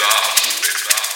Look.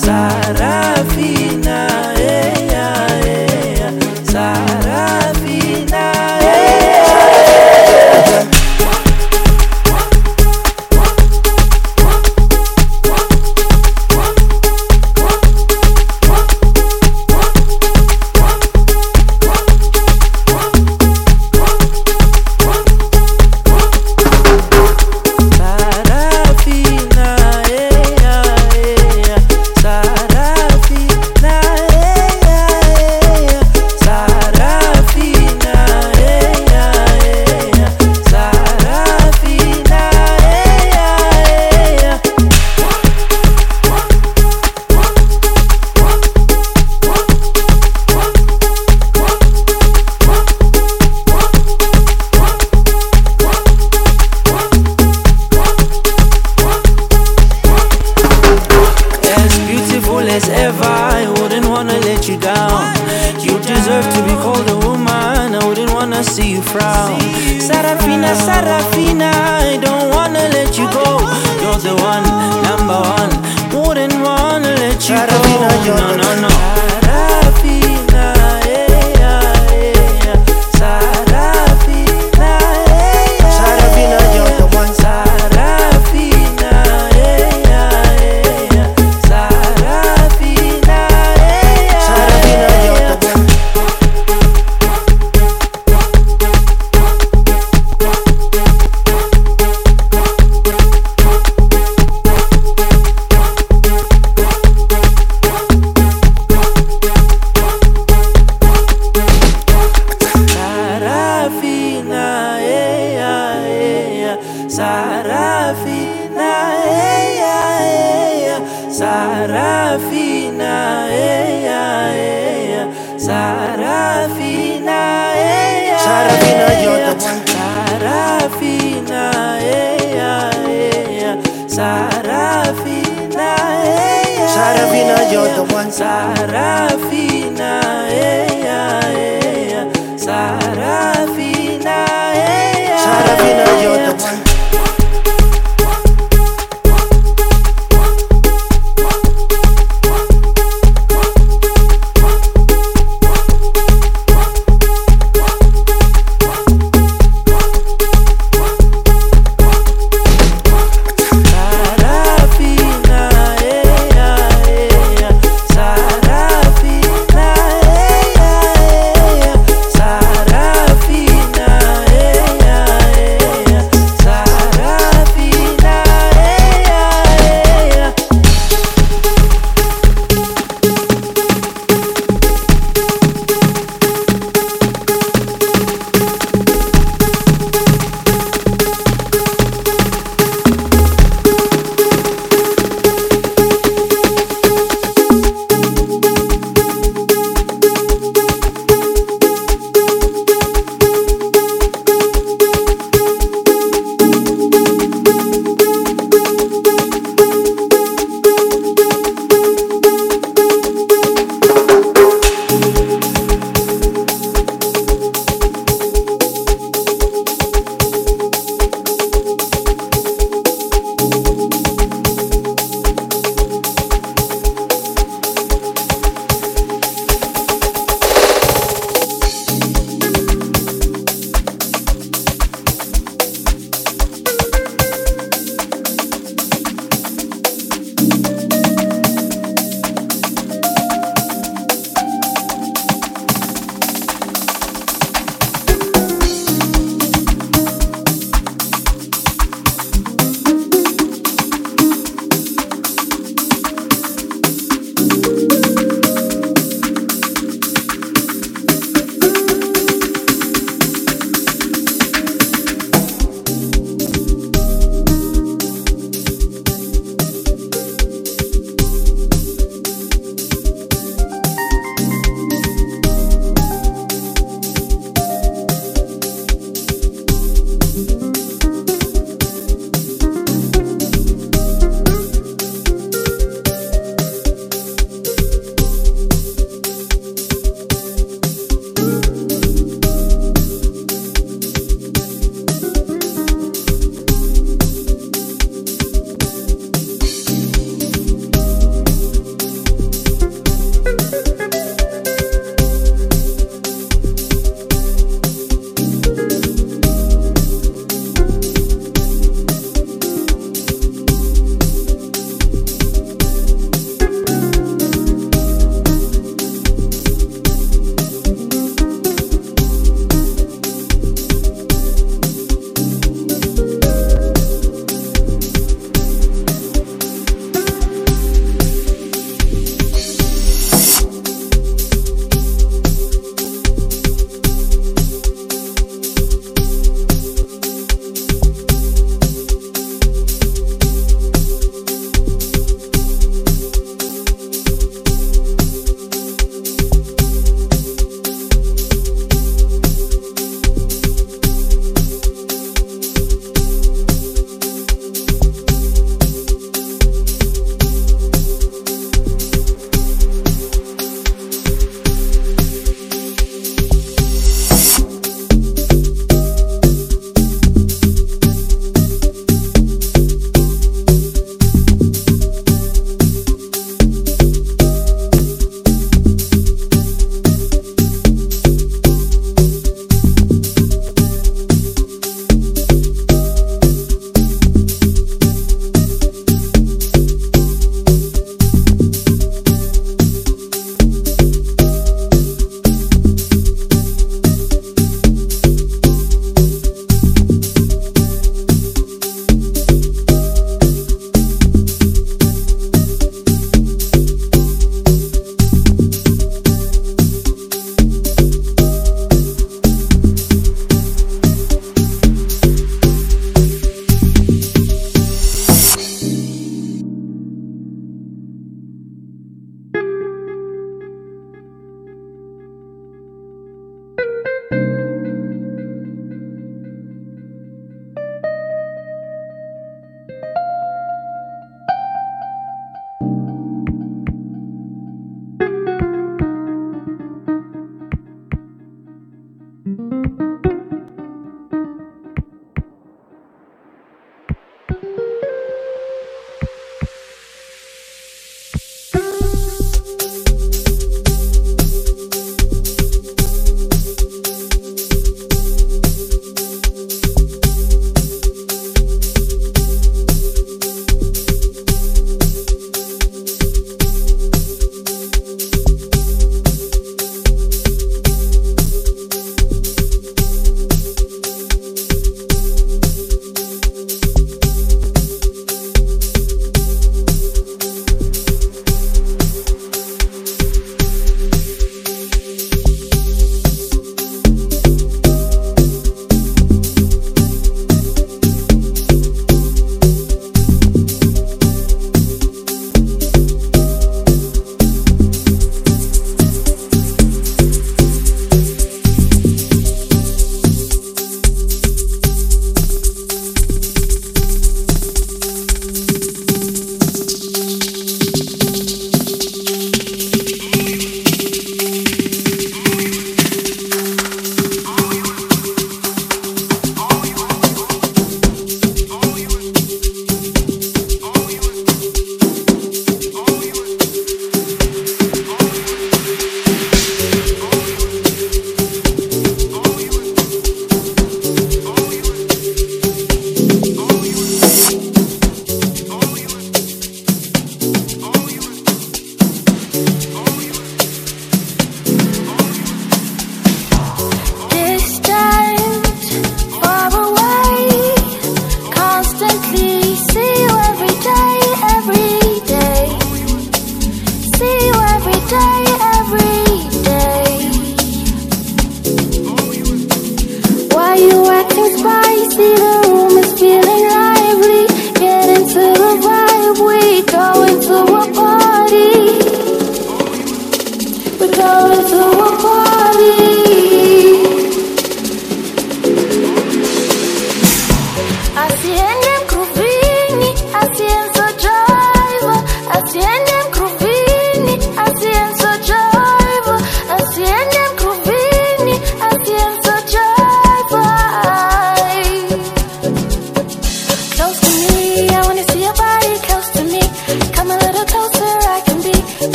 casar.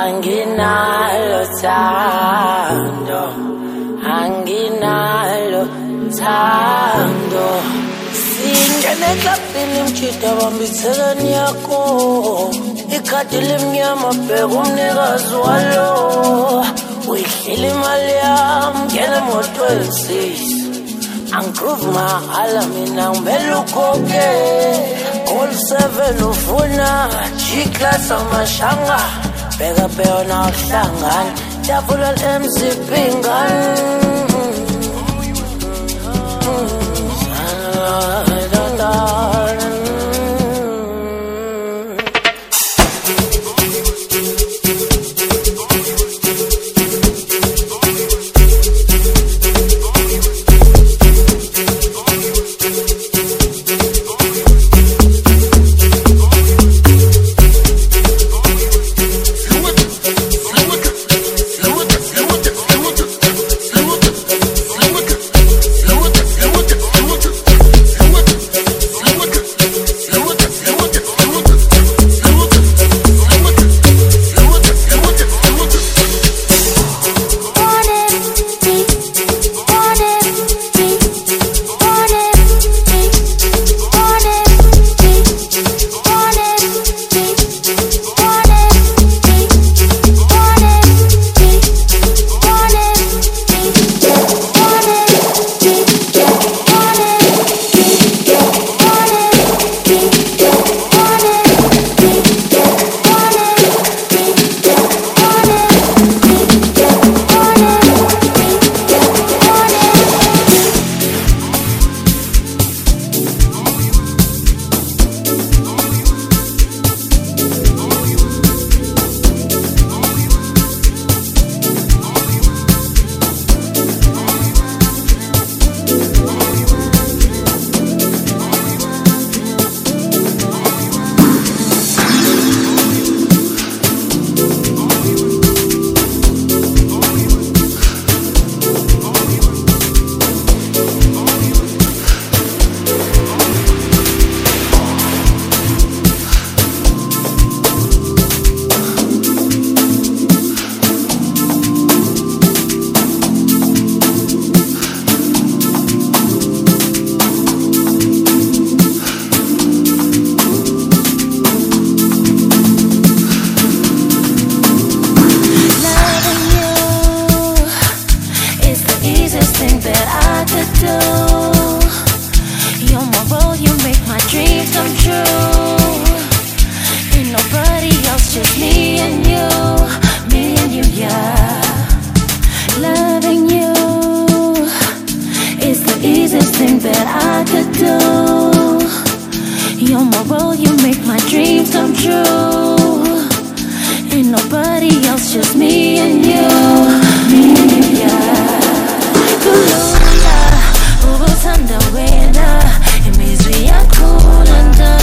Anginalo thando. Anginalo thando. Singene eklabhini mjida bambitheleni yakho ikhadi limnyama bheka umnikazi walo. Uyihlile imali yami ngena emotweni sis angigroove mahala mina ngimele ukhokhe all seven ufuna g-class amashanga bheka bheyona uhlangana tafula l-mcp ngani Loving come true. Ain't nobody else, just me and you. Me and you. Kulula, ubuthanda wena. Imizwi wena.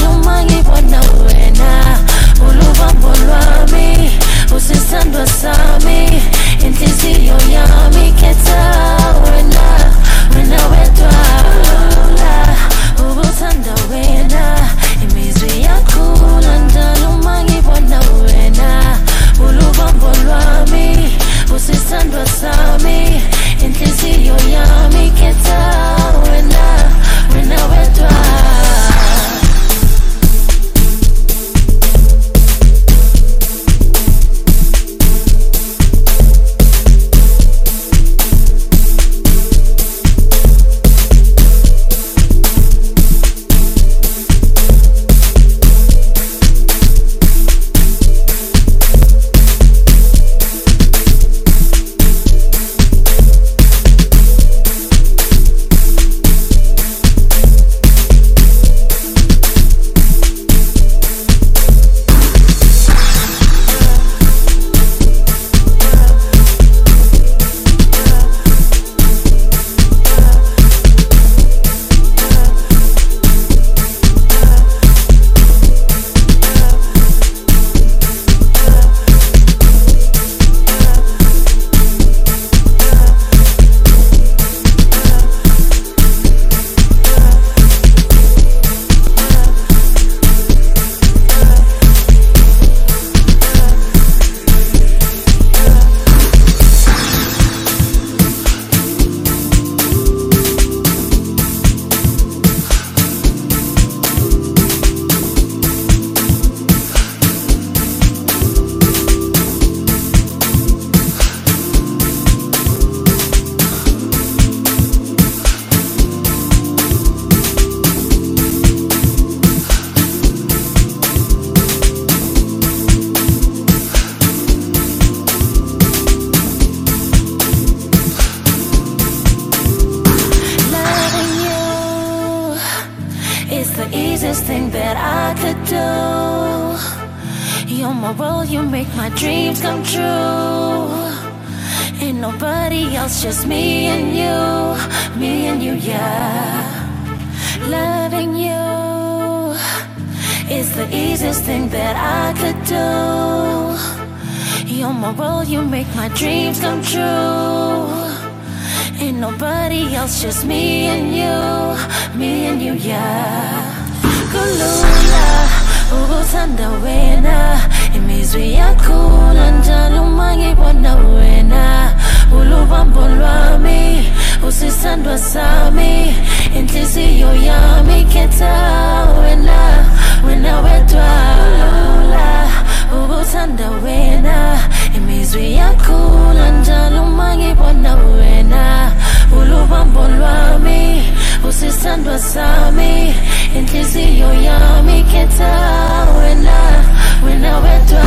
Sami. Yami ikhetha usisandwa sami, inhliziyo yami khetha wena, wena wedwa. Kulula, ukuthanda wena, imizwi yakhula njalo mangibona wena. Ulubambo lwami, usisandwa sami, inhliziyo yami khetha wena, wena wedwa.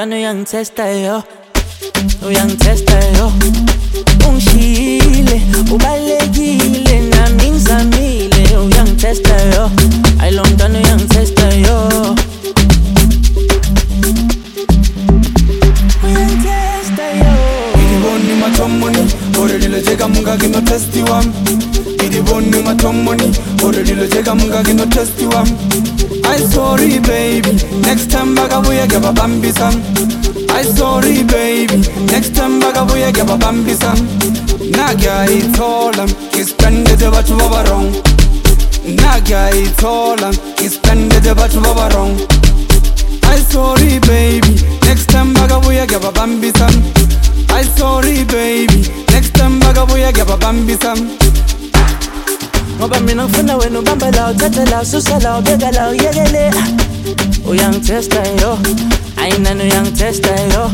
Hayi lo mntana uyangithesta yo uyangithesta yo ungishiyile ubalekile nami ngizamile uyangithesta yo hayi lo mntana uyangithesta yo uyangithesta yo idiboni matomoni orelilojeka mungaki no testi wam idiboni matomoni orelilojeka mungaki no testi wam i sorry baby. Next time vakavuyega vabambisa i sorry baby. Next time vakavuyega vabambisa nakaithola ngispendete vathu va va wrong. Nakaithola ngispendete vathu va va wrong. I sorry baby. Next time vakavuyega vabambisa i sorry baby. Next time vakavuyega vabambisa ngoba mina ngifuna wena ubamba la uthatha la ususa la ubeka la uyekele. Uyangithesta yo. Ayi nani uyangithesta yo.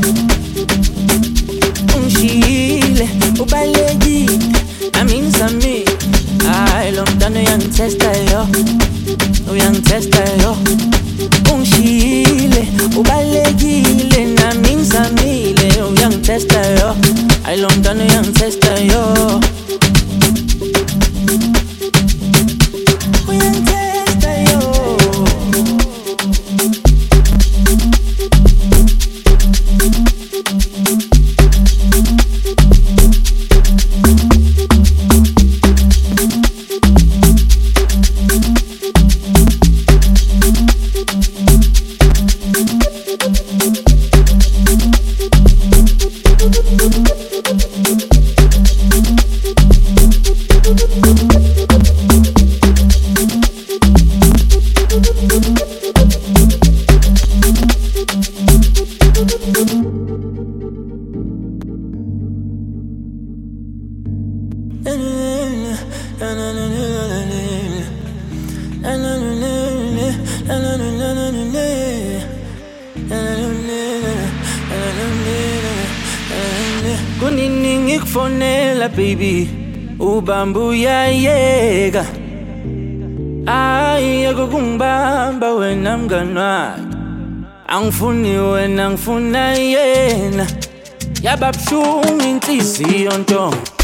Ungishiyile ubalekile nami ngizamile. Hayi lo mntana uyangithesta yo. Uyangithesta yo. Ungishiyile ubalekile nami ngizamile. Uyangithesta yo. Hayi lo mntana uyangithesta yo when angifuni wena ngifuna yena. Yaba buhlungu inhliziyo ntombi